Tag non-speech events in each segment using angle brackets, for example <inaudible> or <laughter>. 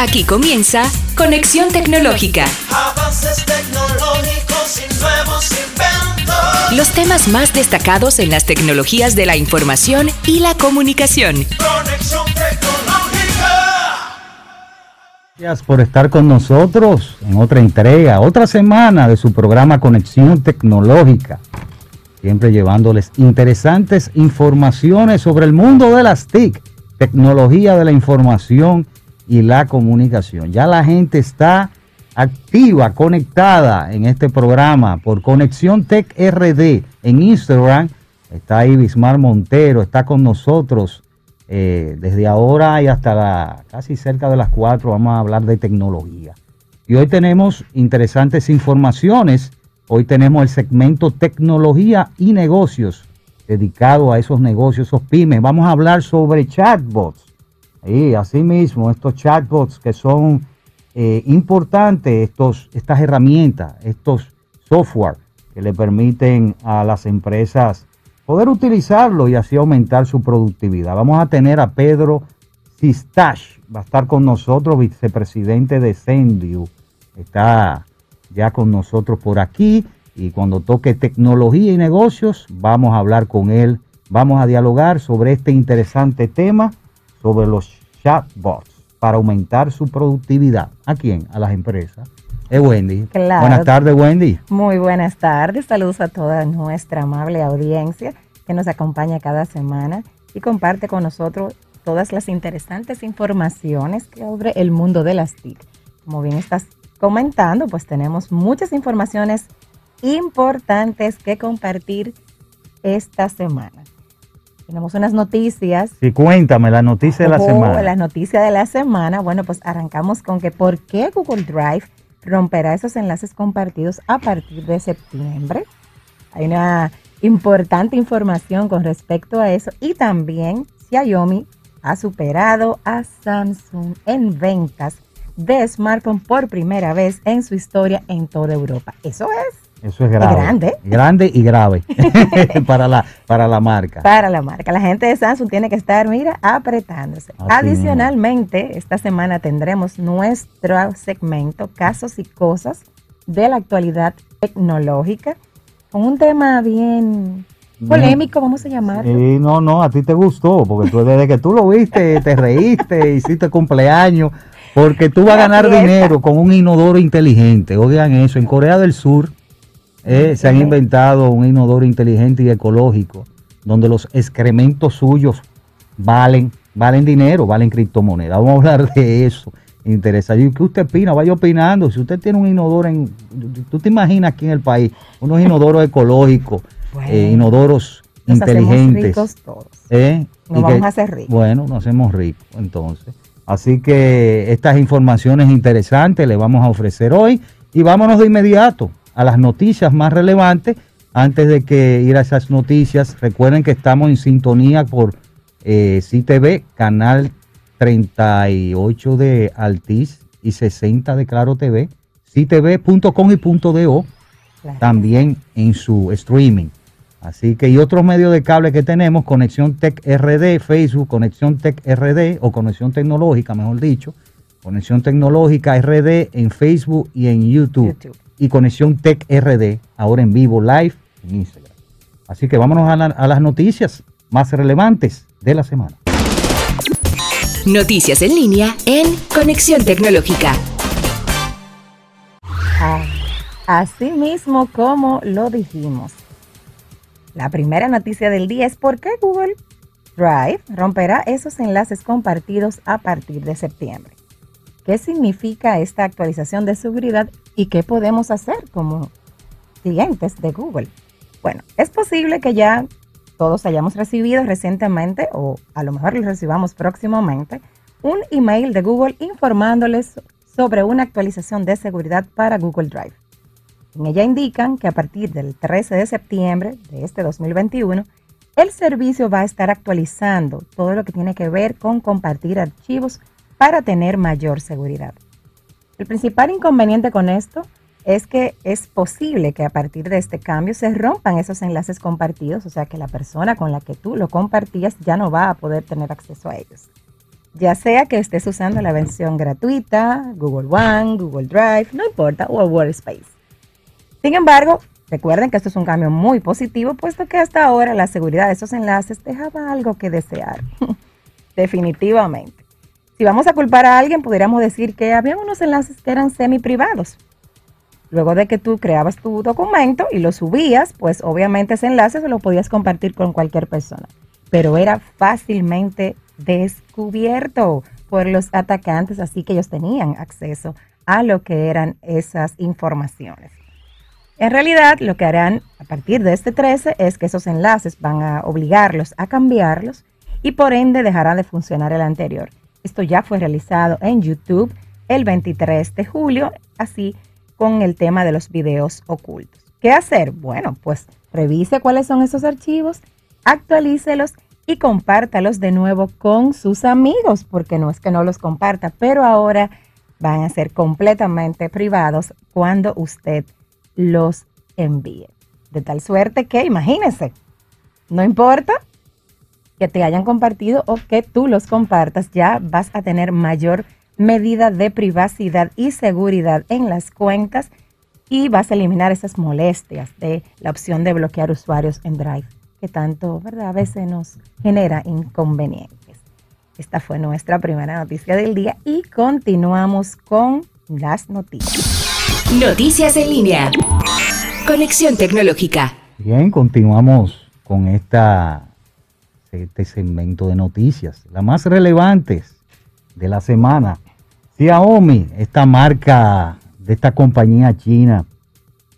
Aquí comienza Conexión Tecnológica. Avances tecnológicos y nuevos inventos. Los temas más destacados en las tecnologías de la información y la comunicación. Conexión tecnológica. Gracias por estar con nosotros en otra entrega, otra semana de su programa Conexión Tecnológica. Siempre llevándoles interesantes informaciones sobre el mundo de las TIC, tecnología de la información y la comunicación. Ya la gente está activa, conectada en este programa por Conexión Tech RD en Instagram. Está ahí Bismar Montero, está con nosotros eh, desde ahora y hasta la, casi cerca de las 4 vamos a hablar de tecnología. Y hoy tenemos interesantes informaciones. Hoy tenemos el segmento tecnología y negocios dedicado a esos negocios, esos pymes. Vamos a hablar sobre chatbots. Y asimismo, estos chatbots que son eh, importantes, estos, estas herramientas, estos software que le permiten a las empresas poder utilizarlo y así aumentar su productividad. Vamos a tener a Pedro Sistash, va a estar con nosotros, vicepresidente de Sendiu. Está ya con nosotros por aquí y cuando toque tecnología y negocios, vamos a hablar con él, vamos a dialogar sobre este interesante tema, sobre los chatbots para aumentar su productividad. ¿A quién? A las empresas. Es Wendy. Claro. Buenas tardes, Wendy. Muy buenas tardes, saludos a toda nuestra amable audiencia que nos acompaña cada semana y comparte con nosotros todas las interesantes informaciones sobre el mundo de las TIC. Como bien estás comentando, pues tenemos muchas informaciones importantes que compartir esta semana. Tenemos unas noticias. Sí, cuéntame la noticia de la Oh, semana. La noticia de la semana. Bueno, pues arrancamos con que por qué Google Drive romperá esos enlaces compartidos a partir de septiembre. Hay una importante información con respecto a eso y también Xiaomi ha superado a Samsung en ventas de smartphone por primera vez en su historia en toda Europa. Eso es Eso es grave. grande. Grande y grave <laughs> para, la, para la marca. para la marca. La gente de Samsung tiene que estar, mira, apretándose. Así Adicionalmente, esta semana tendremos nuestro segmento Casos y Cosas de la actualidad tecnológica con un tema bien polémico, vamos a llamarlo. Sí, no, no, a ti te gustó, porque tú desde que tú lo viste, te reíste, <laughs> hiciste cumpleaños, porque tú vas a ganar dinero con un inodoro inteligente. Oigan eso, en Corea del Sur eh, se han inventado un inodoro inteligente y ecológico, donde los excrementos suyos valen, valen dinero, valen criptomonedas. Vamos a hablar de eso. Interesante. ¿Y ¿Qué usted opina? Vaya opinando. Si usted tiene un inodoro en... Tú te imaginas aquí en el país, unos inodoros ecológicos, Bueno. eh, inodoros Nos inteligentes. ricos todos. ¿eh? Nos vamos a hacer ricos. Bueno, nos hacemos ricos entonces. Así que estas informaciones interesantes le vamos a ofrecer hoy y vámonos de inmediato a las noticias más relevantes. Antes de que ir a esas noticias, recuerden que estamos en sintonía por eh, CTV, canal 38 de Altiz y 60 de Claro TV, ctv.com y .do Claro. también en su streaming. Así que y otros medios de cable que tenemos, Conexión Tech RD, Facebook, Conexión Tech RD o Conexión Tecnológica, mejor dicho, Conexión Tecnológica RD en Facebook y en YouTube. YouTube. Y Conexión Tech RD, ahora en vivo, live en Instagram. Así que vámonos a, la- a las noticias más relevantes de la semana. Noticias en línea en Conexión Tecnológica. Ah, Así mismo como lo dijimos. La primera noticia del día es por qué Google Drive romperá esos enlaces compartidos a partir de septiembre. ¿Qué significa esta actualización de seguridad y qué podemos hacer como clientes de Google? Bueno, es posible que ya todos hayamos recibido recientemente o a lo mejor lo recibamos próximamente un email de Google informándoles sobre una actualización de seguridad para Google Drive. En ella indican que a partir del 13 de septiembre de este 2021, el servicio va a estar actualizando todo lo que tiene que ver con compartir archivos para tener mayor seguridad. El principal inconveniente con esto es que es posible que a partir de este cambio se rompan esos enlaces compartidos, o sea que la persona con la que tú lo compartías ya no va a poder tener acceso a ellos. ya sea que estés usando la versión gratuita, Google One, Google Drive, no importa, o Workspace. Sin embargo, recuerden que esto es un cambio muy positivo, puesto que hasta ahora la seguridad de esos enlaces dejaba algo que desear. <laughs> Definitivamente. Si vamos a culpar a alguien, pudiéramos decir que había unos enlaces que eran semi privados. Luego de que tú creabas tu documento y lo subías, pues obviamente ese enlace se lo podías compartir con cualquier persona. Pero era fácilmente descubierto por los atacantes, así que ellos tenían acceso a lo que eran esas informaciones. En realidad, lo que harán a partir de este 13 es que esos enlaces van a obligarlos a cambiarlos y por ende dejará de funcionar el anterior. Esto ya fue realizado en YouTube el 23 de julio, así con el tema de los videos ocultos. ¿Qué hacer? Bueno, pues revise cuáles son esos archivos, actualícelos y compártalos de nuevo con sus amigos, porque no es que no los comparta, pero ahora van a ser completamente privados cuando usted los envíe. De tal suerte que, imagínense, no importa que te hayan compartido o que tú los compartas, ya vas a tener mayor medida de privacidad y seguridad en las cuentas y vas a eliminar esas molestias de la opción de bloquear usuarios en Drive, que tanto, ¿verdad? A veces nos genera inconvenientes. Esta fue nuestra primera noticia del día y continuamos con las noticias. Noticias en línea. Conexión tecnológica. Bien, continuamos con esta este segmento de noticias. Las más relevantes de la semana. Xiaomi, esta marca de esta compañía china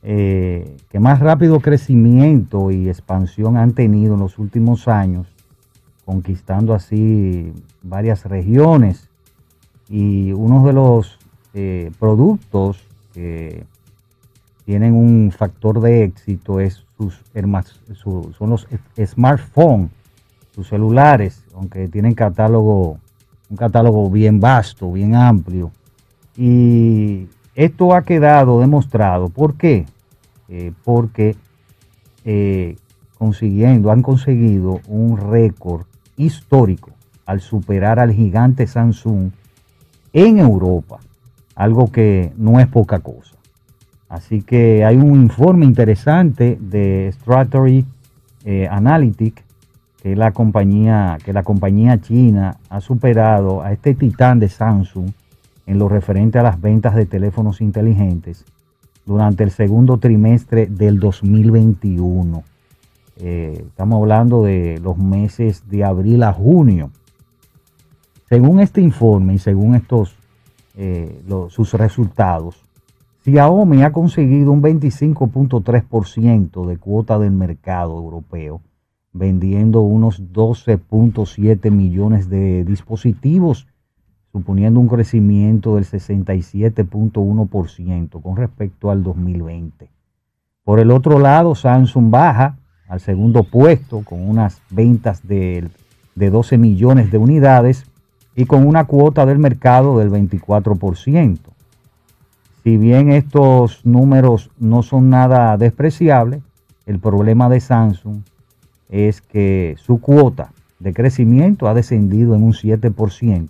eh, que más rápido crecimiento y expansión han tenido en los últimos años, conquistando así varias regiones. Y uno de los eh, productos que tienen un factor de éxito es sus, son los smartphones sus celulares, aunque tienen catálogo, un catálogo bien vasto, bien amplio. Y esto ha quedado demostrado. ¿Por qué? Eh, porque eh, consiguiendo, han conseguido un récord histórico al superar al gigante Samsung en Europa, algo que no es poca cosa. Así que hay un informe interesante de Strategy eh, Analytics que la compañía, que la compañía china ha superado a este titán de Samsung en lo referente a las ventas de teléfonos inteligentes durante el segundo trimestre del 2021. Eh, estamos hablando de los meses de abril a junio. Según este informe y según estos eh, sus resultados, Xiaomi ha conseguido un 25.3% de cuota del mercado europeo vendiendo unos 12.7 millones de dispositivos, suponiendo un crecimiento del 67.1% con respecto al 2020. Por el otro lado, Samsung baja al segundo puesto con unas ventas de, de 12 millones de unidades y con una cuota del mercado del 24%. Si bien estos números no son nada despreciables, el problema de Samsung es que su cuota de crecimiento ha descendido en un 7%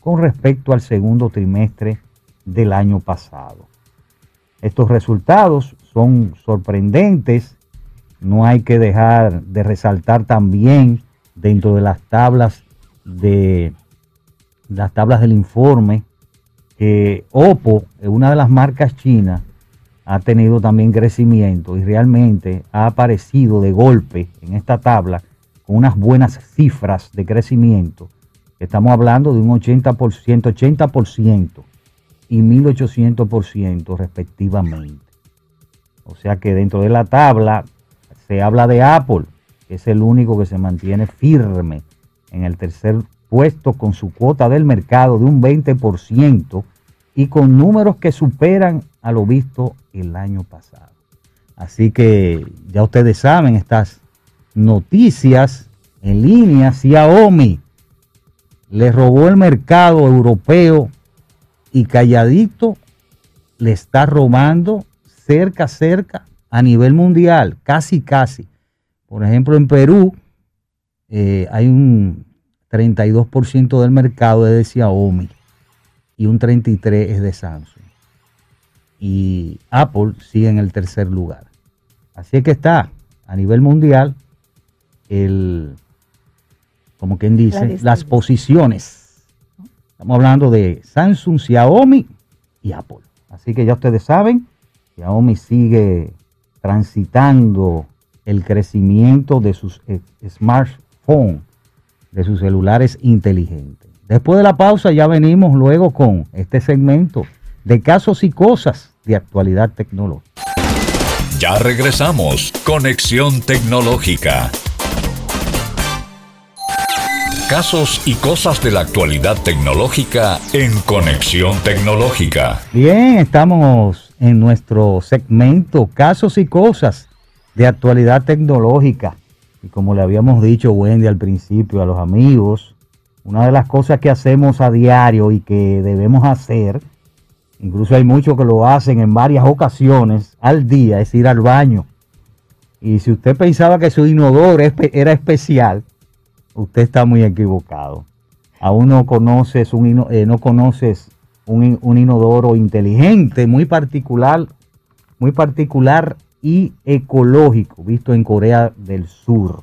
con respecto al segundo trimestre del año pasado. Estos resultados son sorprendentes, no hay que dejar de resaltar también dentro de las tablas de las tablas del informe que Oppo una de las marcas chinas ha tenido también crecimiento y realmente ha aparecido de golpe en esta tabla con unas buenas cifras de crecimiento. Estamos hablando de un 80%, 80% y 1800% respectivamente. O sea que dentro de la tabla se habla de Apple, que es el único que se mantiene firme en el tercer puesto con su cuota del mercado de un 20% y con números que superan a lo visto el año pasado. Así que ya ustedes saben estas noticias en línea. Xiaomi le robó el mercado europeo y calladito le está robando cerca, cerca a nivel mundial, casi, casi. Por ejemplo, en Perú eh, hay un 32% del mercado es de Xiaomi y un 33% es de Samsung. Y Apple sigue en el tercer lugar. Así es que está a nivel mundial el, como quien dice, las posiciones. Estamos hablando de Samsung, Xiaomi y Apple. Así que ya ustedes saben, Xiaomi sigue transitando el crecimiento de sus eh, smartphones, de sus celulares inteligentes. Después de la pausa ya venimos luego con este segmento de casos y cosas de actualidad tecnológica. Ya regresamos. Conexión tecnológica. Casos y cosas de la actualidad tecnológica en Conexión Tecnológica. Bien, estamos en nuestro segmento Casos y cosas de actualidad tecnológica. Y como le habíamos dicho Wendy al principio a los amigos, una de las cosas que hacemos a diario y que debemos hacer, incluso hay muchos que lo hacen en varias ocasiones al día, es ir al baño. Y si usted pensaba que su inodoro era especial, usted está muy equivocado. Aún no conoces un, eh, no conoces un, un, inodoro inteligente, muy particular, muy particular y ecológico, visto en Corea del Sur.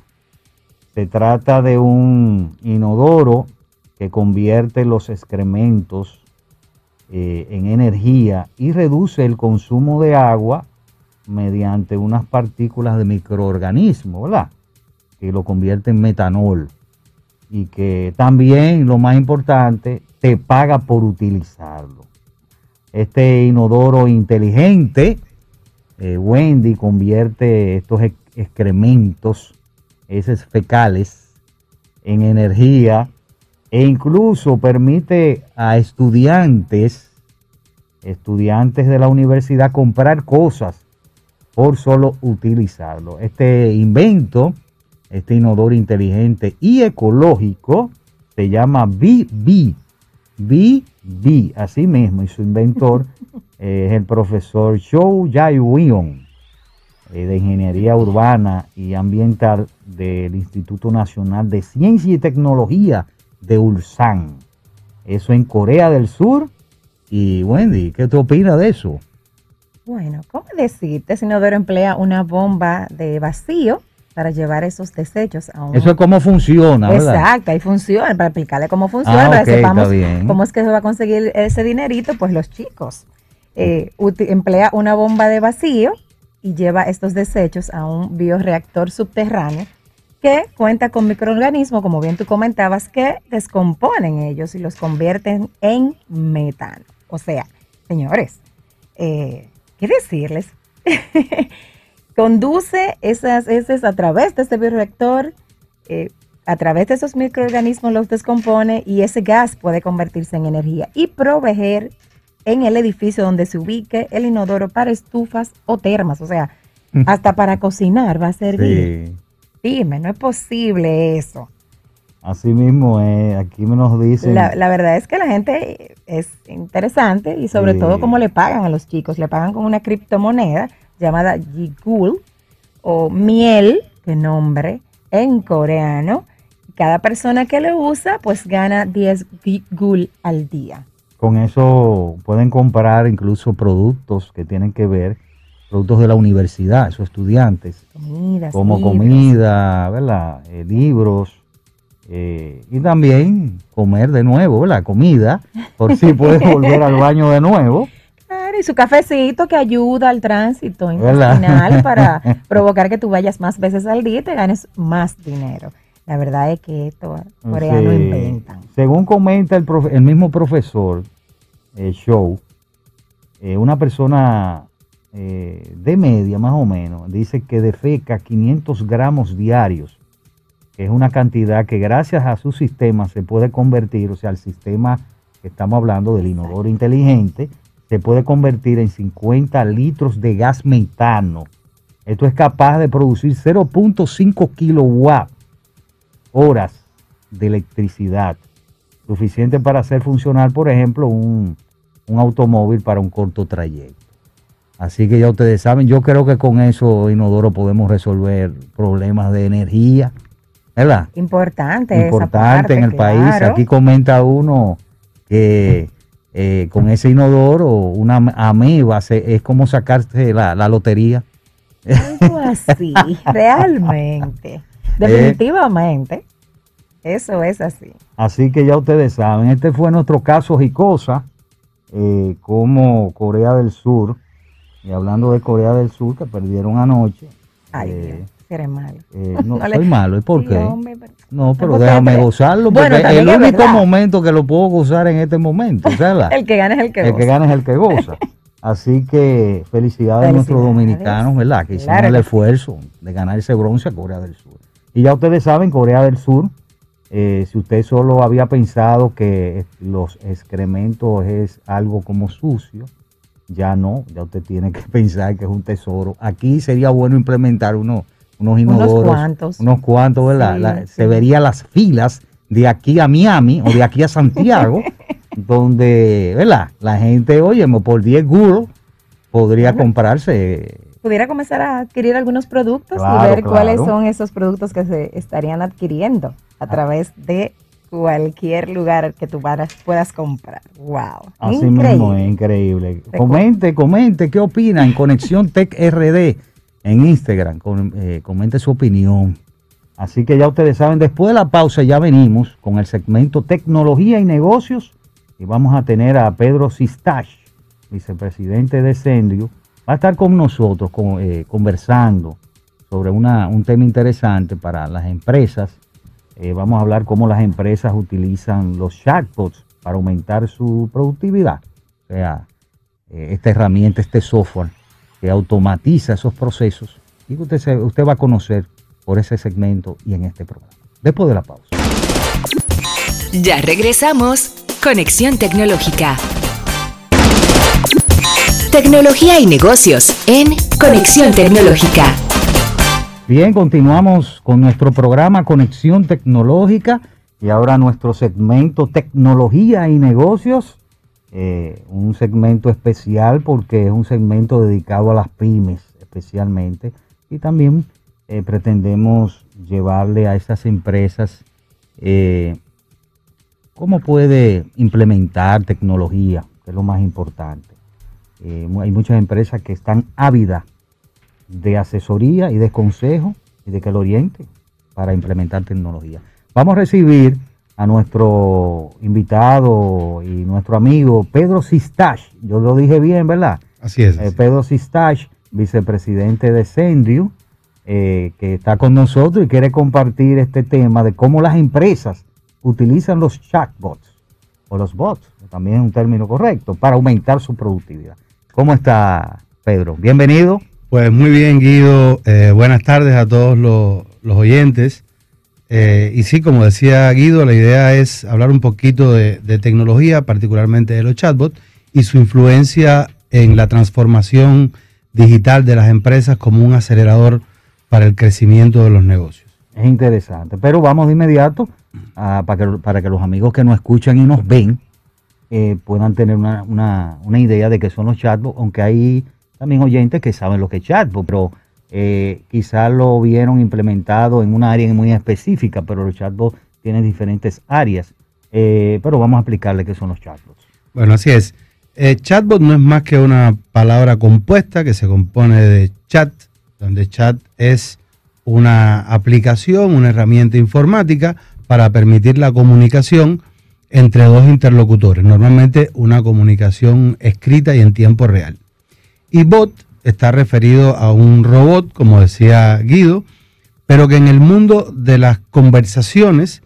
Se trata de un inodoro que convierte los excrementos eh, en energía y reduce el consumo de agua mediante unas partículas de microorganismos, ¿verdad? Que lo convierte en metanol y que también, lo más importante, te paga por utilizarlo. Este inodoro inteligente, eh, Wendy, convierte estos excrementos, esos fecales, en energía e incluso permite a estudiantes, estudiantes de la universidad, comprar cosas por solo utilizarlo. Este invento este inodoro inteligente y ecológico se llama BB. BB, así mismo, y su inventor <laughs> es el profesor Zhou Yai Wion, eh, de Ingeniería Urbana y Ambiental del Instituto Nacional de Ciencia y Tecnología de Ulsan. Eso en Corea del Sur. Y Wendy, ¿qué te opinas de eso? Bueno, ¿cómo decirte? Ese inodoro emplea una bomba de vacío para llevar esos desechos a un... Eso es cómo funciona, ¿verdad? Exacto, ahí funciona, para explicarle cómo funciona, ah, para que sepamos cómo es que se va a conseguir ese dinerito, pues los chicos. Eh, emplea una bomba de vacío y lleva estos desechos a un bioreactor subterráneo que cuenta con microorganismos, como bien tú comentabas, que descomponen ellos y los convierten en metano. O sea, señores, eh, ¿qué decirles? <laughs> conduce esas heces a través de este bioreactor, eh, a través de esos microorganismos los descompone y ese gas puede convertirse en energía y proveer en el edificio donde se ubique el inodoro para estufas o termas, o sea, mm. hasta para cocinar va a servir. Dime, no es posible eso. Así mismo, eh, aquí nos dicen. La, la, verdad es que la gente es interesante y sobre todo cómo le pagan a los chicos. Le pagan con una criptomoneda llamada Jigul o miel, que nombre, en coreano. Cada persona que lo usa pues gana 10 Jigul al día. Con eso pueden comprar incluso productos que tienen que ver, productos de la universidad, esos estudiantes. como comida, ¿verdad? Eh, libros. Eh, y también comer de nuevo, la comida, por si puedes <laughs> volver al baño de nuevo y su cafecito que ayuda al tránsito intestinal <laughs> para provocar que tú vayas más veces al día y te ganes más dinero. La verdad es que esto coreanos inventan. Según comenta el, el mismo profesor eh, Show, eh, una persona eh, de media más o menos dice que defeca 500 gramos diarios, que es una cantidad que gracias a su sistema se puede convertir, o sea, el sistema que estamos hablando del inodoro inteligente, se puede convertir en 50 litros de gas metano. Esto es capaz de producir 0.5 kilowatt horas de electricidad, suficiente para hacer funcionar, por ejemplo, un, un automóvil para un corto trayecto. Así que ya ustedes saben, yo creo que con eso, Inodoro, podemos resolver problemas de energía. ¿verdad? Importante. esa Importante parte, en el país. Aquí comenta uno que eh, con ese inodoro, una ameba se- es como sacarse la, la lotería. Algo <laughs> así, realmente. Definitivamente. Eso es así. Así que ya ustedes saben, este fue nuestro caso Jicosa, eh, como Corea del Sur, y hablando de Corea del Sur, que perdieron anoche. Ay, eh, Dios, seré malo. eh, <laughs> no, No le- soy malo, ¿y por qué? No, pero déjame gozarlo, porque Bueno, el único momento que lo puedo gozar en este momento. <laughs> El que gana es el que el que goza. gana es el que goza. <laughs> Así que felicidades, a nuestros dominicanos, ¿verdad? Que hicieron Claro el esfuerzo de ganar ese bronce a Corea del Sur. Y ya ustedes saben, Corea del Sur, eh, si usted solo había pensado que los excrementos es algo como sucio, ya no, ya usted tiene que <laughs> pensar que es un tesoro. Aquí sería bueno implementar uno, unos inodoros. cuantos. Unos cuantos, ¿verdad? Sí, La- sí. Se vería las filas de aquí a Miami o de aquí a Santiago, <laughs> donde, ¿verdad? La gente, oye, por 10 guros podría comprarse. Pudiera comenzar a adquirir algunos productos Claro, y ver claro. cuáles son esos productos que se estarían adquiriendo a Ah. través de cualquier lugar que tú puedas comprar. Wow. Así Increíble. mismo es increíble. Te Comente, comente, ¿qué opina en Conexión Tech RD en Instagram? Con- eh, comente su opinión. Así que ya ustedes saben, después de la pausa ya venimos con el segmento Tecnología y Negocios y vamos a tener a Pedro Sistach, vicepresidente de Sendrio, va a estar con nosotros con- eh, conversando sobre una- un tema interesante para las empresas. Eh, vamos a hablar cómo las empresas utilizan los chatbots para aumentar su productividad. O sea, eh, esta herramienta, este software que automatiza esos procesos y que usted, usted va a conocer por ese segmento y en este programa. Después de la pausa. Ya regresamos. Conexión Tecnológica. Tecnología y negocios en Conexión Tecnológica. Bien, continuamos con nuestro programa Conexión Tecnológica y ahora nuestro segmento Tecnología y Negocios. Eh, un segmento especial porque es un segmento dedicado a las pymes especialmente y también eh, pretendemos llevarle a estas empresas eh, cómo puede implementar tecnología, que es lo más importante. Hay muchas empresas que están ávidas de asesoría y de consejo y de que lo oriente para implementar tecnología. Vamos a recibir a nuestro invitado y nuestro amigo Pedro Sistach. Yo lo dije bien, ¿verdad? Así es. Eh, Pedro Sistach, vicepresidente de Sendrio, eh, que está con nosotros y quiere compartir este tema de cómo las empresas utilizan los chatbots o los bots, también es un término correcto, para aumentar su productividad. ¿Cómo está Pedro? Bienvenido. Pues muy bien, Guido. Eh, buenas tardes a todos los, los oyentes. Eh, y sí, como decía Guido, la idea es hablar un poquito de, tecnología, particularmente de los chatbots, y su influencia en la transformación digital de las empresas como un acelerador para el crecimiento de los negocios. Es interesante. Pero vamos de inmediato para, que, para que los amigos que nos escuchan y nos ven eh, puedan tener una, una- una idea de qué son los chatbots, aunque hay también oyentes que saben lo que es chatbot, pero eh, quizás lo vieron implementado en una área muy específica, pero los chatbots tienen diferentes áreas. Eh, pero vamos a explicarle qué son los chatbots. Bueno, así es. Eh, chatbot no es más que una palabra compuesta que se compone de chat, donde chat es una aplicación, una herramienta informática para permitir la comunicación entre dos interlocutores, normalmente una comunicación escrita y en tiempo real. Y bot está referido a un robot, como decía Guido, pero que en el mundo de las conversaciones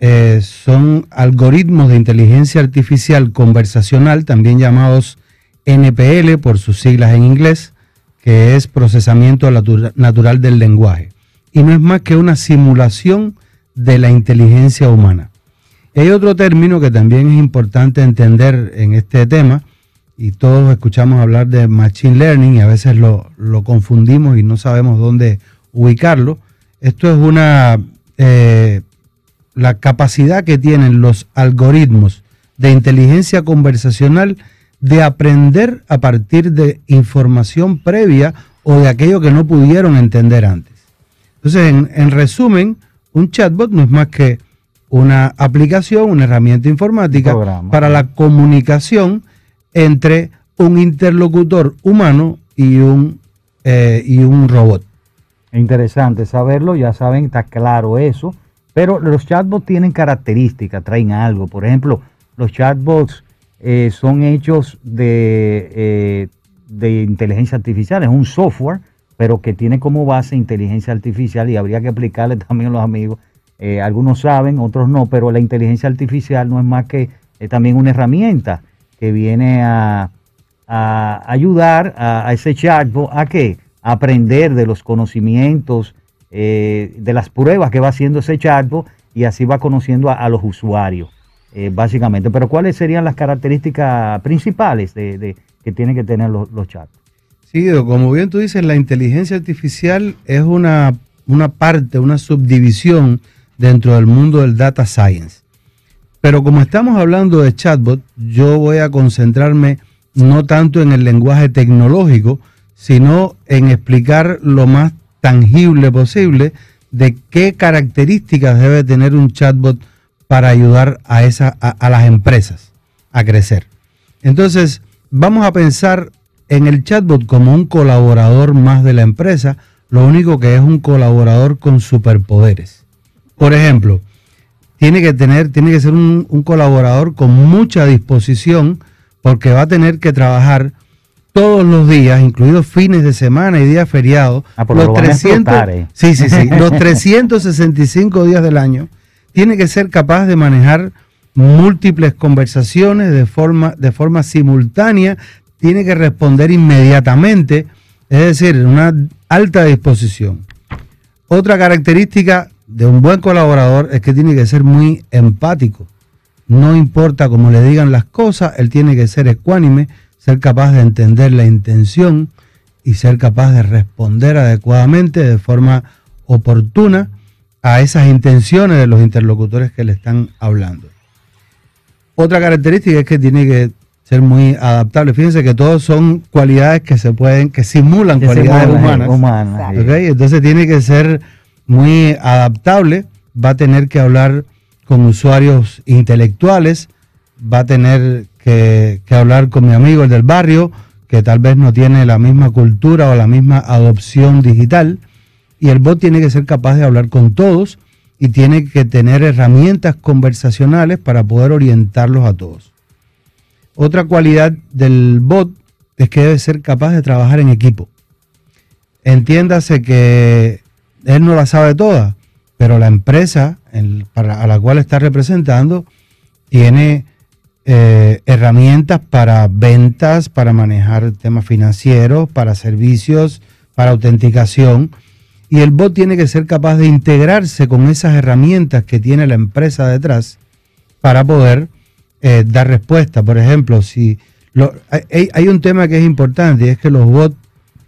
eh, son algoritmos de inteligencia artificial conversacional, también llamados NPL por sus siglas en inglés, que es procesamiento natura- natural del lenguaje. Y no es más que una simulación de la inteligencia humana. Hay otro término que también es importante entender en este tema, y todos escuchamos hablar de Machine Learning y a veces lo, lo confundimos y no sabemos dónde ubicarlo. Esto es una eh, la capacidad que tienen los algoritmos de inteligencia conversacional de aprender a partir de información previa o de aquello que no pudieron entender antes. Entonces, en, en resumen, Un chatbot no es más que una aplicación, una herramienta informática Un para la comunicación entre un interlocutor humano y un, eh, y un robot. Es interesante saberlo, ya saben, está claro eso. Pero los chatbots tienen características, traen algo. Por ejemplo, los chatbots eh, son hechos de, eh, de inteligencia artificial, es un software, pero que tiene como base inteligencia artificial y habría que explicarle <laughs> también a los amigos. eh, algunos saben, otros no, pero la inteligencia artificial no es más que también una herramienta que viene a, a ayudar a, ese chatbot a qué? A aprender de los conocimientos, eh, de las pruebas que va haciendo ese chatbot y así va conociendo a, los usuarios, eh, básicamente. Pero ¿cuáles serían las características principales de, que tienen que tener los, los chatbots? Sí, como bien tú dices, la inteligencia artificial es una, una parte, una subdivisión dentro del mundo del data science. Pero como estamos hablando de chatbot, yo voy a concentrarme no tanto en el lenguaje tecnológico, sino en explicar lo más tangible posible de qué características debe tener un chatbot para ayudar a, a las empresas a crecer. Entonces, vamos a pensar en el chatbot como un colaborador más de la empresa, lo único que es un colaborador con superpoderes. Por ejemplo, tiene que tener, tiene que ser un, un colaborador con mucha disposición, porque va a tener que trabajar todos los días, incluidos fines de semana y días feriados, Ah, pero lo van a explotar, ¿eh? sí, sí, sí, los <laughs> 365 días del año, tiene que ser capaz de manejar múltiples conversaciones de forma, de forma simultánea, tiene que responder inmediatamente, es decir, una alta disposición. Otra característica de un buen colaborador es que tiene que ser muy empático. No importa cómo le digan las cosas, él tiene que ser ecuánime, ser capaz de entender la intención y ser capaz de responder adecuadamente de forma oportuna a esas intenciones de los interlocutores que le están hablando. Otra característica es que tiene que ser muy adaptable. Fíjense que todos son cualidades que se pueden, que simulan Que cualidades humanas. Entonces tiene que ser muy adaptable, va a tener que hablar con usuarios intelectuales, va a tener que, hablar con mi amigo el del barrio, que tal vez no tiene la misma cultura o la misma adopción digital, y el bot tiene que ser capaz de hablar con todos y tiene que tener herramientas conversacionales para poder orientarlos a todos. Otra cualidad del bot es que debe ser capaz de trabajar en equipo. Entiéndase que él no la sabe toda, pero la empresa a la cual está representando tiene eh, herramientas para ventas, para manejar temas financieros, para servicios, para autenticación. Y el bot tiene que ser capaz de integrarse con esas herramientas que tiene la empresa detrás para poder eh, dar respuesta. Por ejemplo, si hay, hay un tema que es importante y es que los bots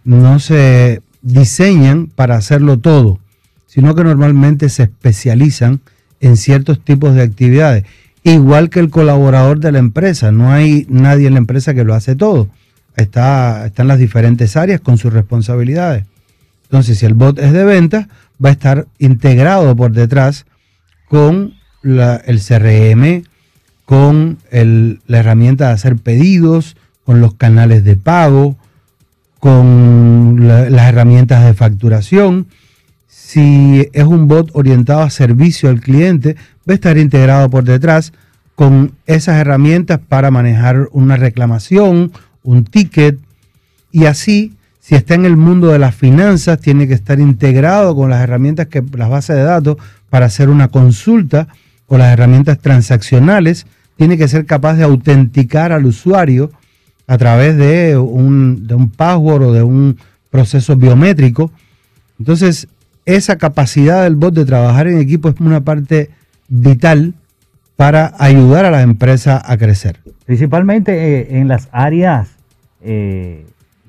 no se diseñan para hacerlo todo, sino que normalmente se especializan en ciertos tipos de actividades. Igual que el colaborador de la empresa, no hay nadie en la empresa que lo hace todo. Está, están las diferentes áreas con sus responsabilidades. Entonces, si el bot es de ventas, va a estar integrado por detrás con el CRM, con la herramienta de hacer pedidos, con los canales de pago, con la- las herramientas de facturación. Si es un bot orientado a servicio al cliente, va a estar integrado por detrás con esas herramientas para manejar una reclamación, un ticket y así, si está en el mundo de las finanzas, tiene que estar integrado con las herramientas que las bases de datos para hacer una consulta o las herramientas transaccionales, tiene que ser capaz de autenticar al usuario a través de un, de un password o de un proceso biométrico. Entonces, esa capacidad del bot de trabajar en equipo es una parte vital para ayudar a las empresas a crecer. Principalmente eh, en las áreas eh,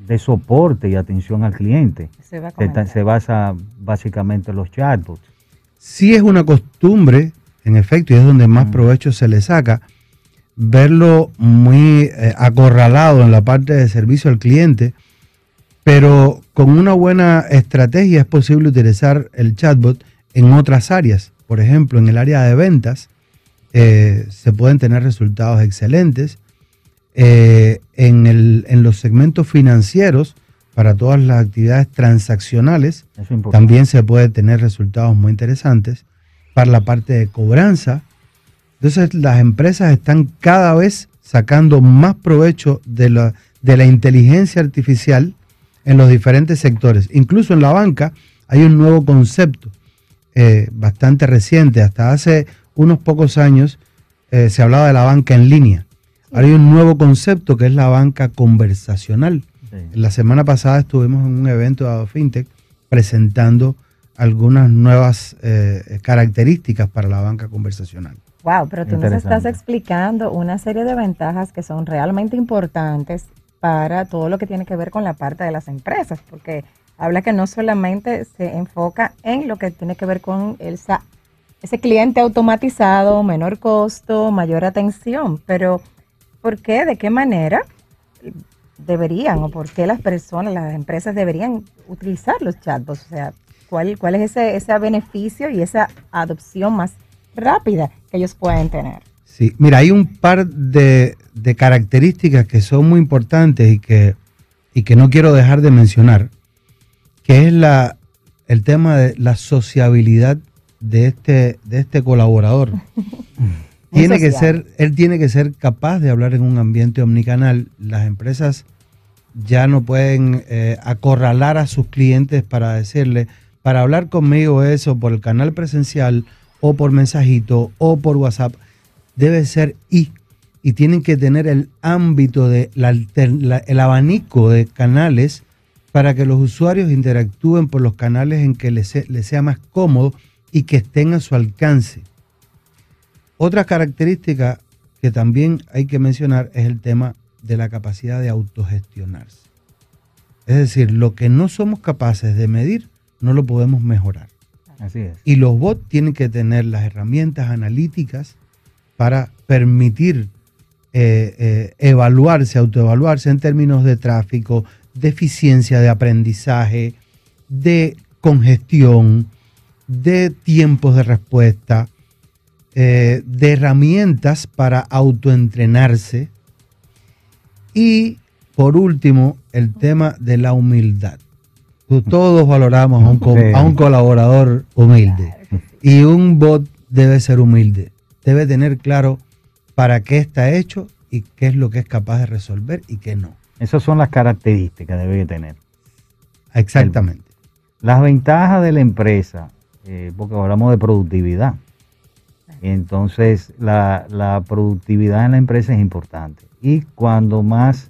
de soporte y atención al cliente. Se va Se, basa básicamente en los chatbots. sí es una costumbre, en efecto, y es donde más provecho se le saca, verlo muy eh, acorralado en la parte de servicio al cliente, pero con una buena estrategia es posible utilizar el chatbot en otras áreas. Por ejemplo, en el área de ventas eh, se pueden tener resultados excelentes. Eh, en, el- en los segmentos financieros, para todas las actividades transaccionales, también se puede tener resultados muy interesantes. Para la parte de cobranza, entonces las empresas están cada vez sacando más provecho de la, de la inteligencia artificial en los diferentes sectores. Incluso en la banca hay un nuevo concepto eh, bastante reciente. Hasta hace unos pocos años eh, se hablaba de la banca en línea. Ahora hay un nuevo concepto que es la banca conversacional. Sí. La semana pasada estuvimos en un evento de FinTech presentando algunas nuevas eh, características para la banca conversacional. Wow, pero tú nos estás explicando una serie de ventajas que son realmente importantes para todo lo que tiene que ver con la parte de las empresas, porque habla que no solamente se enfoca en lo que tiene que ver con esa, ese cliente automatizado, menor costo, mayor atención, pero ¿por qué? ¿De qué manera deberían o por qué las personas, las empresas deberían utilizar los chatbots? O sea, ¿cuál, cuál es ese, ese beneficio y esa adopción más rápida que ellos pueden tener? Sí, mira, hay un par de, de características que son muy importantes y que, y que no quiero dejar de mencionar, que es la, el tema de la sociabilidad de este, de este colaborador. <laughs> tiene que ser, él tiene que ser capaz de hablar en un ambiente omnicanal. Las empresas ya no pueden eh, acorralar a sus clientes para decirle, para hablar conmigo eso por el canal presencial o por mensajito o por WhatsApp, debe ser y. Y tienen que tener el ámbito de la el abanico de canales para que los usuarios interactúen por los canales en que les, les sea más cómodo y que estén a su alcance. Otra característica que también hay que mencionar es el tema de la capacidad de autogestionarse. Es decir, lo que no somos capaces de medir, no lo podemos mejorar. Así es. Y los bots tienen que tener las herramientas analíticas para permitir eh, eh, evaluarse, autoevaluarse en términos de tráfico, de eficiencia de aprendizaje, de congestión, de tiempos de respuesta, eh, de herramientas para autoentrenarse. Y por último, el tema de la humildad. <laughs> Todos valoramos a un, co- Sí. a un colaborador humilde. Y un bot debe ser humilde. Debe tener claro para qué está hecho y qué es lo que es capaz de resolver y qué no. Esas son las características que debe tener. Exactamente. Las ventajas de la empresa, eh, porque hablamos de productividad. Entonces, la, la productividad en la empresa es importante. Y cuando más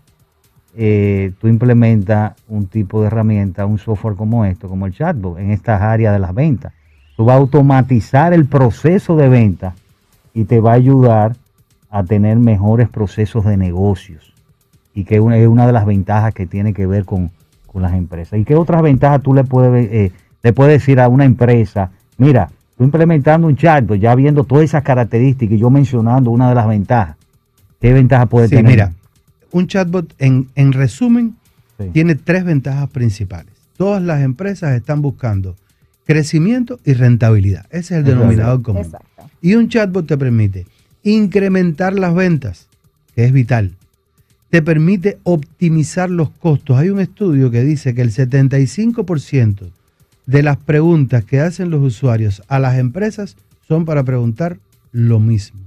eh, tú implementas un tipo de herramienta, un software como esto, como el chatbot, en estas áreas de las ventas, tú vas a automatizar el proceso de venta y te va a ayudar a tener mejores procesos de negocios. Y que es una de las ventajas que tiene que ver con, con las empresas. ¿Y qué otras ventajas tú le puedes, eh, le puedes decir a una empresa? Mira, tú implementando un chatbot, ya viendo todas esas características y yo mencionando una de las ventajas. ¿Qué ventaja puede Sí, tener? mira, un chatbot en, en resumen Sí. tiene tres ventajas principales. Todas las empresas están buscando crecimiento y rentabilidad. Ese es el Exacto. denominador común. Exacto. Y un chatbot te permite incrementar las ventas, que es vital. Te permite optimizar los costos. Hay un estudio que dice que el 75% de las preguntas que hacen los usuarios a las empresas son para preguntar lo mismo.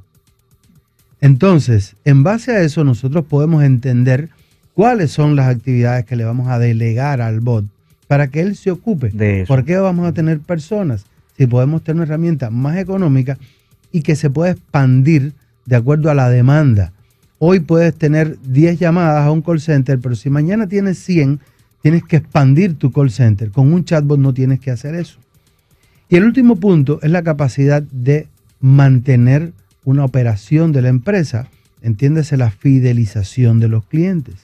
Entonces, en base a eso, nosotros podemos entender cuáles son las actividades que le vamos a delegar al bot para que él se ocupe. De eso. ¿Por qué vamos a tener personas? Si podemos tener una herramienta más económica y que se puede expandir de acuerdo a la demanda. Hoy puedes tener 10 llamadas a un call center, pero si mañana tienes 100, tienes que expandir tu call center. Con un chatbot no tienes que hacer eso. Y el último punto es la capacidad de mantener una operación de la empresa, entiéndese la fidelización de los clientes.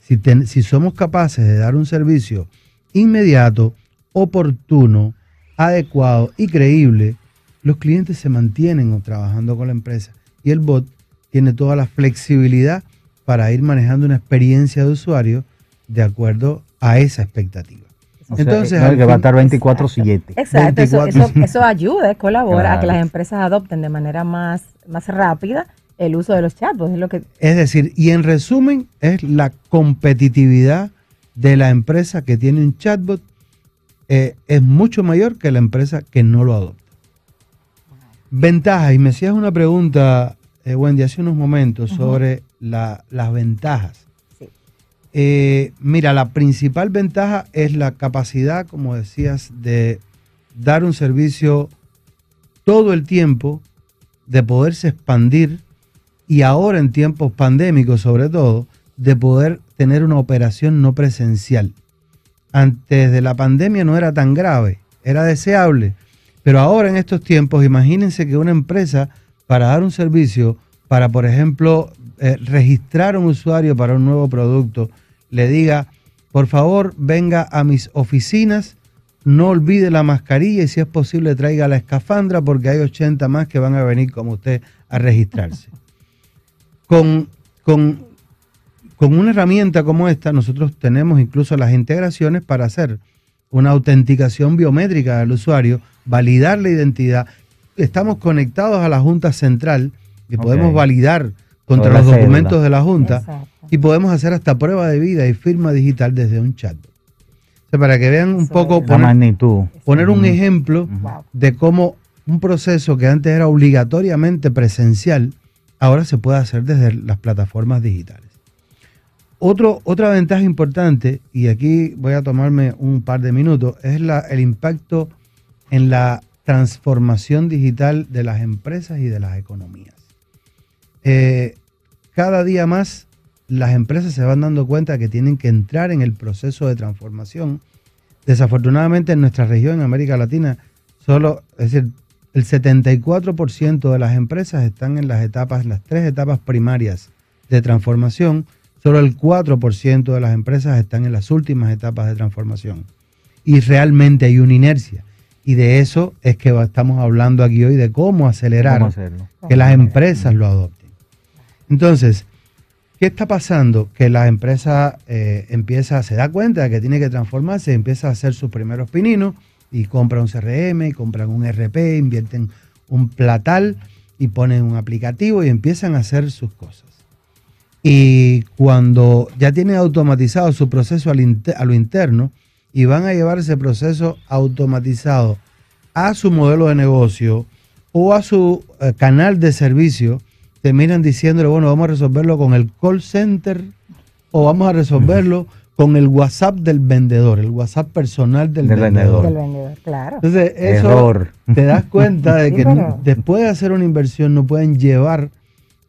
Si, si somos capaces de dar un servicio inmediato, oportuno, adecuado y creíble, los clientes se mantienen trabajando con la empresa y el bot tiene toda la flexibilidad para ir manejando una experiencia de usuario de acuerdo a esa expectativa. O sea, Entonces, no, al que va a estar 24-7. Exacto, eso, 24. eso, <laughs> eso ayuda, colabora a que las empresas adopten de manera más, más rápida el uso de los chatbots. Es lo que Es decir, y en resumen, es la competitividad de la empresa que tiene un chatbot eh, es mucho mayor que la empresa que no lo adopta. Ventajas, y me hacías una pregunta, eh, Wendy, hace unos momentos sobre la- las ventajas. Eh, mira, la principal ventaja es la capacidad, como decías, de dar un servicio todo el tiempo, de poderse expandir y ahora en tiempos pandémicos sobre todo, de poder tener una operación no presencial. Antes de la pandemia no era tan grave, era deseable, pero ahora en estos tiempos, imagínense que una empresa para dar un servicio, para por ejemplo eh, registrar un usuario para un nuevo producto, le diga, por favor venga a mis oficinas, no olvide la mascarilla y si es posible traiga la escafandra porque hay 80 más que van a venir como usted a registrarse. <laughs> Con, con, con una herramienta como esta, nosotros tenemos incluso las integraciones para hacer una autenticación biométrica del usuario, validar la identidad. Estamos conectados a la Junta Central y podemos validar contra los cédula. documentos de la Junta Exacto. y podemos hacer hasta prueba de vida y firma digital desde un chat. O sea, para que vean un Eso poco. La poner, magnitud. poner un ejemplo Wow. de cómo un proceso que antes era obligatoriamente presencial, ahora se puede hacer desde las plataformas digitales. Otro, otra ventaja importante, y aquí voy a tomarme un par de minutos, es la- el impacto en la transformación digital de las empresas y de las economías. Eh, cada día más las empresas se van dando cuenta que tienen que entrar en el proceso de transformación. Desafortunadamente en nuestra región, en América Latina, solo, es decir, el 74% de las empresas están en las etapas, las tres etapas primarias de transformación, solo el 4% de las empresas están en las últimas etapas de transformación. Y realmente hay una inercia. Y de eso es que estamos hablando aquí hoy, de cómo acelerar que las empresas lo adopten. Entonces, ¿qué está pasando? Que la empresa eh, empieza, se da cuenta de que tiene que transformarse, empieza a hacer sus primeros pininos y compra un CRM, compran un RP, invierten un platal y ponen un aplicativo y empiezan a hacer sus cosas. Y cuando ya tienen automatizado su proceso a lo interno y van a llevar ese proceso automatizado a su modelo de negocio o a su eh, canal de servicio, terminan diciéndole, bueno, vamos a resolverlo con el call center o vamos a resolverlo con el WhatsApp del vendedor, el WhatsApp personal del, Del vendedor. Del vendedor, claro. Entonces, eso Error. te das cuenta de Sí, que pero- después de hacer una inversión no pueden llevar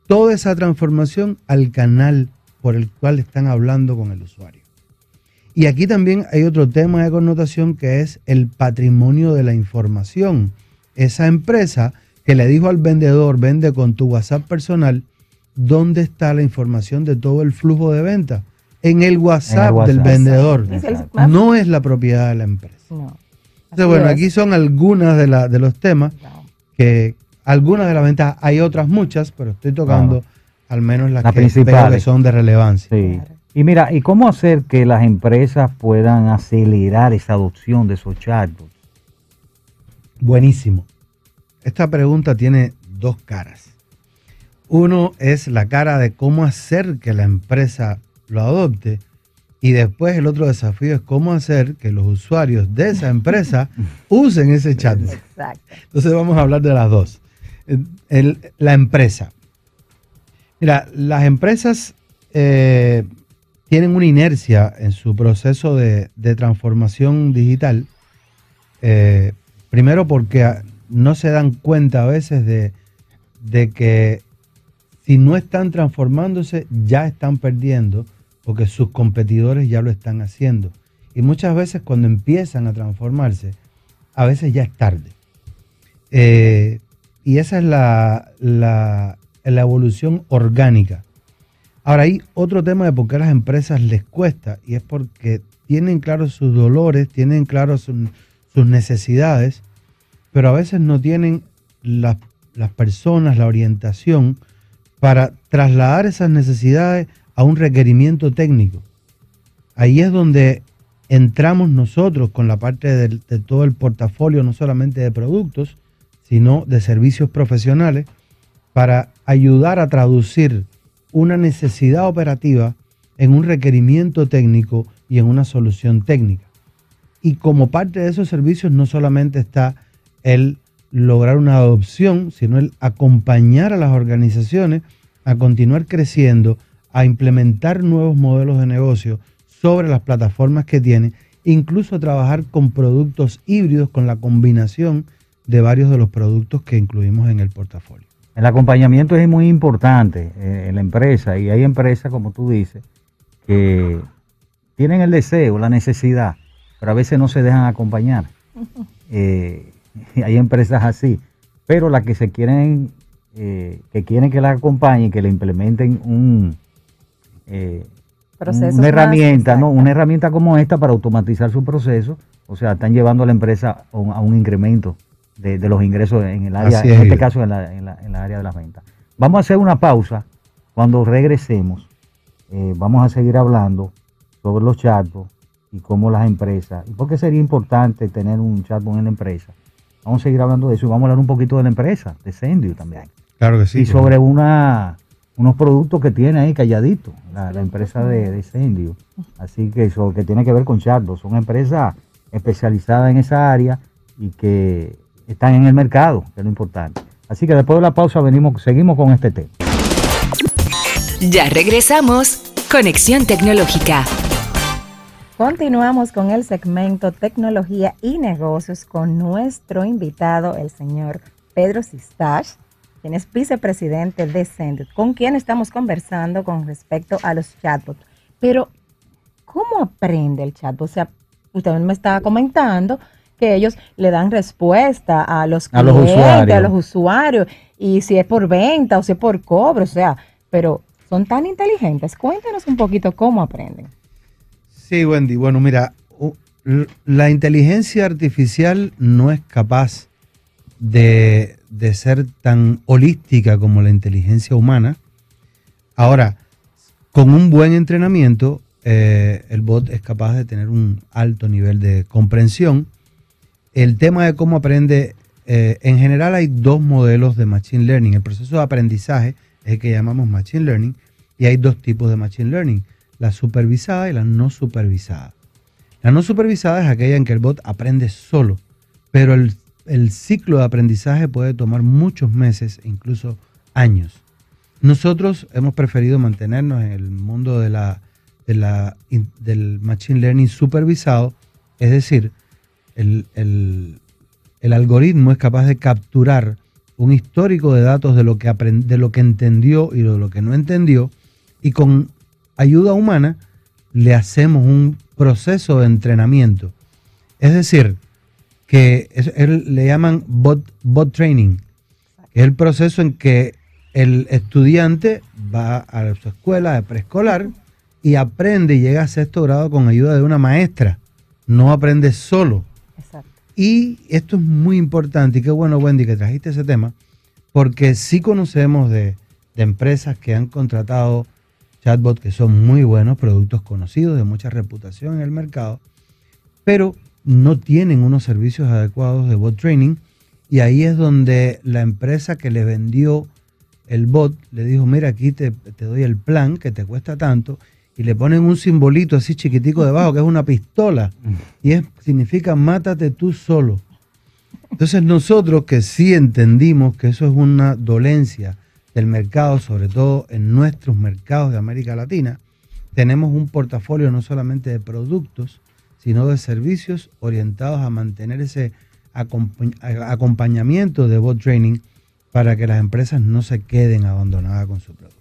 toda esa transformación al canal por el cual están hablando con el usuario. Y aquí también hay otro tema de connotación que es el patrimonio de la información. Esa empresa que le dijo al vendedor, vende con tu WhatsApp personal, ¿dónde está la información de todo el flujo de venta? En el WhatsApp, del WhatsApp. vendedor. Exacto. No es la propiedad de la empresa. No. Entonces, bueno, es. aquí son algunas de, la- de los temas No. que algunas de las ventajas, hay otras muchas, pero estoy tocando al menos las Las que principales. que son de relevancia. Sí. Claro. Y mira, ¿y cómo hacer que las empresas puedan acelerar esa adopción de esos chatbots? Buenísimo. Esta pregunta tiene dos caras. Uno es la cara de cómo hacer que la empresa lo adopte y después el otro desafío es cómo hacer que los usuarios de esa empresa <laughs> usen ese chatbot. Exacto. Entonces vamos a hablar de las dos. El- la empresa. Mira, las empresas eh, tienen una inercia en su proceso de, de transformación digital. eh, primero porque no se dan cuenta a veces de, de que si no están transformándose ya están perdiendo porque sus competidores ya lo están haciendo. Y muchas veces cuando empiezan a transformarse, a veces ya es tarde. Eh, y esa es la, la- evolución orgánica. Ahora hay otro tema de por qué a las empresas les cuesta y es porque tienen claros sus dolores, tienen claros sus necesidades, pero a veces no tienen las, las personas, la orientación para trasladar esas necesidades a un requerimiento técnico. Ahí es donde entramos nosotros con la parte de, todo el portafolio, no solamente de productos, sino de servicios profesionales, para ayudar a traducir una necesidad operativa en un requerimiento técnico y en una solución técnica. Y como parte de esos servicios no solamente está el lograr una adopción, sino el acompañar a las organizaciones a continuar creciendo, a implementar nuevos modelos de negocio sobre las plataformas que tienen, incluso trabajar con productos híbridos con la combinación de varios de los productos que incluimos en el portafolio. El acompañamiento es muy importante eh, en la empresa y hay empresas, como tú dices, que tienen el deseo, la necesidad, pero a veces no se dejan acompañar. <laughs> Eh, <laughs> hay empresas así, pero las que se quieren, eh, que quieren que la acompañen, que le implementen un, eh, una herramienta, ¿no? Una herramienta como esta para automatizar su proceso, o sea, están llevando a la empresa a un, a un incremento de, de los ingresos en el área, en es, este caso en la, en la- en la área de las ventas. Vamos a hacer una pausa. Cuando regresemos, eh, vamos a seguir hablando sobre los chatbots y cómo las empresas, y por qué sería importante tener un chatbot en la empresa. Vamos a seguir hablando de eso y vamos a hablar un poquito de la empresa, de Sendio también. Claro que sí. y sobre una, unos productos que tiene ahí calladito, la, la empresa de, de Sendio. Así que eso que tiene que ver con chatbots. Son empresas especializadas en esa área y que están en el mercado, que es lo importante. Así que después de la pausa venimos, seguimos con este tema. Ya regresamos. Conexión Tecnológica. Continuamos con el segmento Tecnología y Negocios con nuestro invitado, el señor Pedro Sistash, quien es vicepresidente de Sendit, con quien estamos conversando con respecto a los chatbots. Pero, ¿cómo aprende el chatbot? O sea, usted me estaba comentando que ellos le dan respuesta a los A los clientes, usuarios. a los usuarios, y si es por venta o si es por cobro, o sea, pero son tan inteligentes. Cuéntanos un poquito cómo aprenden. Sí, Wendy. Bueno, mira, la inteligencia artificial no es capaz de, de ser tan holística como la inteligencia humana. Ahora, con un buen entrenamiento, eh, el bot es capaz de tener un alto nivel de comprensión. El tema de cómo aprende, eh, en general hay dos modelos de Machine Learning. El proceso de aprendizaje es el que llamamos Machine Learning y hay dos tipos de Machine Learning, la supervisada y la no supervisada. La no supervisada es aquella en que el bot aprende solo, pero el, el ciclo de aprendizaje puede tomar muchos meses incluso años. Nosotros hemos preferido mantenernos en el mundo de la, de la del Machine Learning supervisado, es decir, el, el- el algoritmo es capaz de capturar un histórico de datos de lo que, de lo que entendió y de lo que no entendió, y con ayuda humana le hacemos un proceso de entrenamiento. Es decir, que es- él- le llaman bot, bot training, que es el proceso en que el estudiante va a su escuela de preescolar y aprende y llega a sexto grado con ayuda de una maestra. No aprende solo. Exacto. Y esto es muy importante y qué bueno, Wendy, que trajiste ese tema, porque sí conocemos de, de empresas que han contratado chatbots que son muy buenos, productos conocidos, de mucha reputación en el mercado, pero no tienen unos servicios adecuados de bot training y ahí es donde la empresa que le vendió el bot le dijo, mira, aquí te, te doy el plan que te cuesta tanto y le ponen un simbolito así chiquitico debajo que es una pistola y es, significa mátate tú solo. Entonces nosotros que sí entendimos que eso es una dolencia del mercado, sobre todo en nuestros mercados de América Latina, tenemos un portafolio no solamente de productos, sino de servicios orientados a mantener ese acompañamiento de bot training para que las empresas no se queden abandonadas con su producto.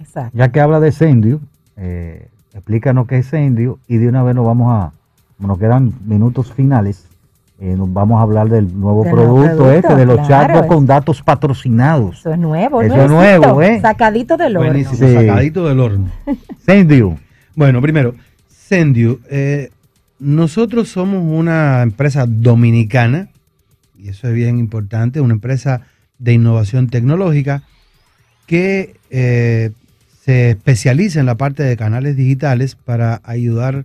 Exacto. Ya que habla de Sendio, eh, explícanos qué es Sendio y de una vez nos vamos a, nos quedan minutos finales, eh, nos vamos a hablar del nuevo producto, producto, este, de los claro, chatbots con datos patrocinados. Eso es nuevo, Eso ¿no? es nuevo, ¿eh? Sacadito del horno. Buenísimo, Sí. sacadito del horno. <laughs> Sendio, Bueno, primero, Sendio. eh, nosotros somos una empresa dominicana, y eso es bien importante, una empresa de innovación tecnológica que eh, se especializa en la parte de canales digitales para ayudar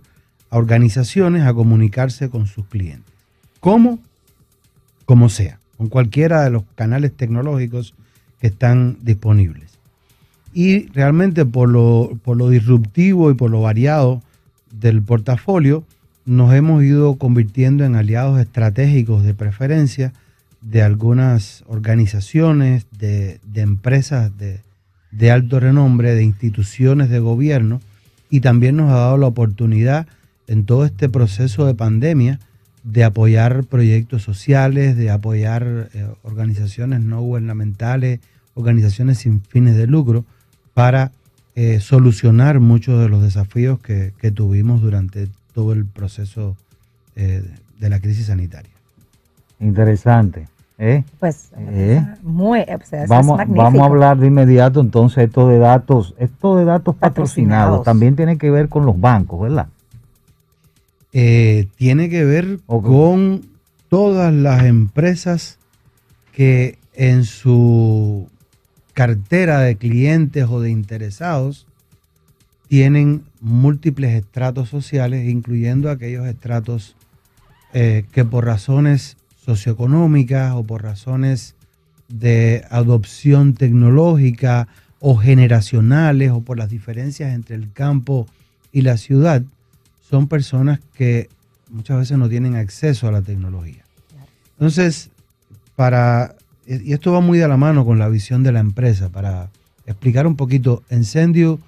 a organizaciones a comunicarse con sus clientes. Como sea, con cualquiera de los canales tecnológicos que están disponibles. Y realmente por lo, por lo disruptivo y por lo variado del portafolio, nos hemos ido convirtiendo en aliados estratégicos de preferencia de algunas organizaciones, de, de empresas de, de alto renombre, de instituciones de gobierno, y también nos ha dado la oportunidad en todo este proceso de pandemia de apoyar proyectos sociales, de apoyar eh, organizaciones no gubernamentales, organizaciones sin fines de lucro, para eh, solucionar muchos de los desafíos que, que tuvimos durante todo el proceso eh, de la crisis sanitaria. Interesante. ¿eh? Pues Eh. muy, o sea, eso es Vamos, vamos a hablar de inmediato entonces esto de datos, esto de datos patrocinados, Patrocinados. también tiene que ver con los bancos, ¿verdad? Eh, tiene que ver con todas las empresas que en su cartera de clientes o de interesados tienen múltiples estratos sociales, incluyendo aquellos estratos eh, que por razones socioeconómicas o por razones de adopción tecnológica o generacionales o por las diferencias entre el campo y la ciudad, son personas que muchas veces no tienen acceso a la tecnología. Entonces, para, y esto va muy de la mano con la visión de la empresa, para explicar un poquito, en Sendio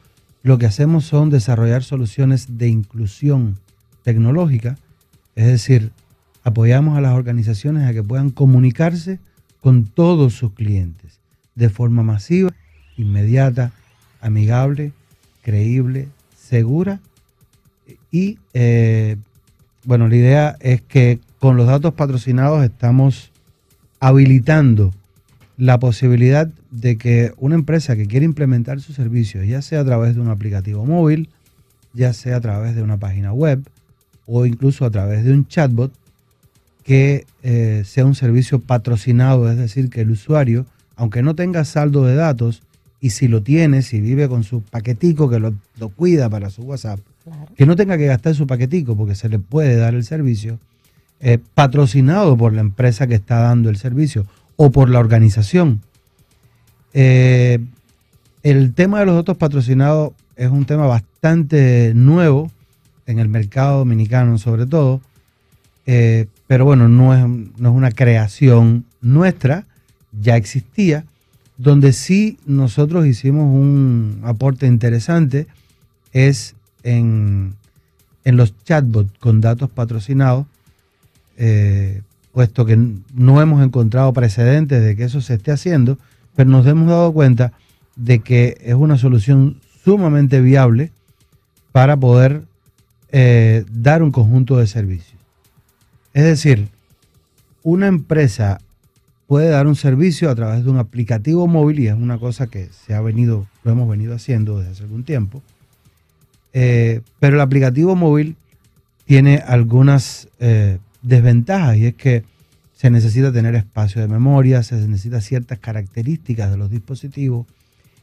lo que hacemos son desarrollar soluciones de inclusión tecnológica, es decir, apoyamos a las organizaciones a que puedan comunicarse con todos sus clientes de forma masiva, inmediata, amigable, creíble, segura y eh, bueno, la idea es que con los datos patrocinados estamos habilitando la posibilidad de que una empresa que quiere implementar sus servicios, ya sea a través de un aplicativo móvil, ya sea a través de una página web o incluso a través de un chatbot, que eh, sea un servicio patrocinado, es decir, que el usuario, aunque no tenga saldo de datos, y si lo tiene, si vive con su paquetico que lo, lo cuida para su WhatsApp, Que no tenga que gastar su paquetico porque se le puede dar el servicio, eh, patrocinado por la empresa que está dando el servicio o por la organización. Eh, el tema de los datos patrocinados es un tema bastante nuevo en el mercado dominicano sobre todo, eh, pero bueno, no es, no es una creación nuestra, ya existía, donde sí nosotros hicimos un aporte interesante es en, en los chatbots con datos patrocinados, eh, puesto que no hemos encontrado precedentes de que eso se esté haciendo, pero nos hemos dado cuenta de que es una solución sumamente viable para poder eh, dar un conjunto de servicios. Es decir, una empresa puede dar un servicio a través de un aplicativo móvil y es una cosa que se ha venido, lo hemos venido haciendo desde hace algún tiempo. Eh, pero el aplicativo móvil tiene algunas eh, desventajas y es que se necesita tener espacio de memoria, se necesita ciertas características de los dispositivos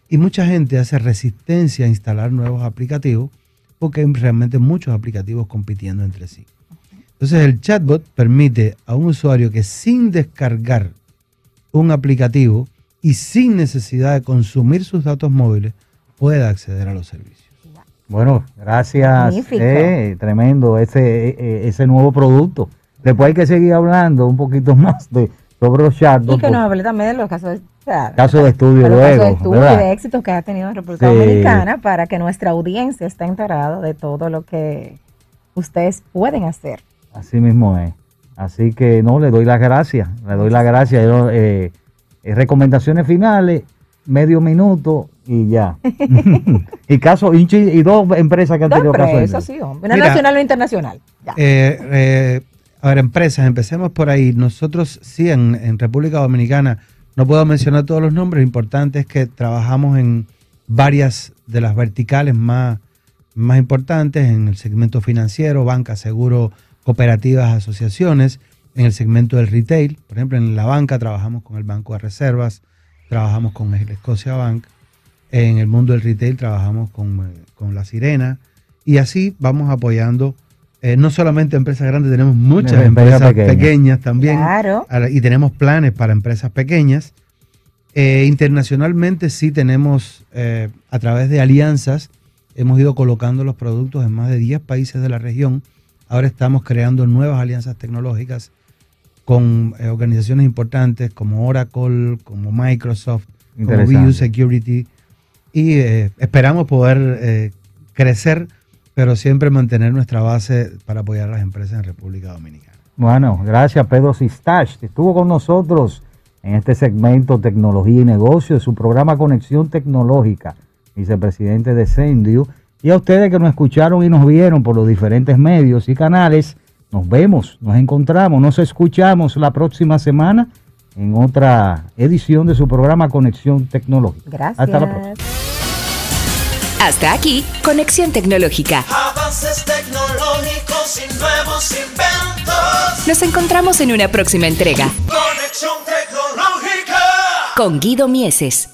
y mucha gente hace resistencia a instalar nuevos aplicativos porque hay realmente muchos aplicativos compitiendo entre sí. Entonces el chatbot permite a un usuario que sin descargar un aplicativo y sin necesidad de consumir sus datos móviles pueda acceder a los servicios. Bueno, gracias. Eh, tremendo ese, eh, ese nuevo producto. Después hay que seguir hablando un poquito <laughs> más de sobre los Y chatbots. que nos hable también de los casos de, o sea, Casos de estudio los casos de luego, estudio y ¿verdad? de éxitos que ha tenido en República Sí. Dominicana para que nuestra audiencia esté enterada de todo lo que ustedes pueden hacer. Así mismo es. Así que no, le doy las gracias. Le doy las gracias. Yo, eh, recomendaciones finales, medio minuto y ya. <laughs> y caso, y, y dos empresas que han tenido pero caso de eso éxito. sí. Una Mira, nacional o internacional. Ya. Eh, eh, a ver, empresas, empecemos por ahí. Nosotros sí, en, en República Dominicana, no puedo mencionar todos los nombres, lo importante es que trabajamos en varias de las verticales más, más importantes, en el segmento financiero, banca, seguro, cooperativas, asociaciones, en el segmento del retail, por ejemplo, en la banca trabajamos con el Banco de Reservas, trabajamos con el Escocia Bank, en el mundo del retail trabajamos con, eh, con La Sirena, y así vamos apoyando eh, no solamente empresas grandes, tenemos muchas Empresas empresas pequeñas. pequeñas, también. Claro. Y tenemos planes para empresas pequeñas. Eh, internacionalmente sí tenemos, eh, a través de alianzas, hemos ido colocando los productos en más de 10 países de la región. Ahora estamos creando nuevas alianzas tecnológicas con eh, organizaciones importantes como Oracle, como Microsoft, como. VU Security. Y eh, esperamos poder eh, crecer, pero siempre mantener nuestra base para apoyar a las empresas en República Dominicana. Bueno, gracias Pedro Sistach, que estuvo con nosotros en este segmento Tecnología y Negocios su programa Conexión Tecnológica, vicepresidente de Sendio. Y a ustedes que nos escucharon y nos vieron por los diferentes medios y canales, nos vemos, nos encontramos, nos escuchamos la próxima semana en otra edición de su programa Conexión Tecnológica. Gracias. Hasta la próxima. Hasta aquí, Conexión Tecnológica. Avances tecnológicos y nuevos inventos. Nos encontramos en una próxima entrega Conexión tecnológica. con Guido Mieses.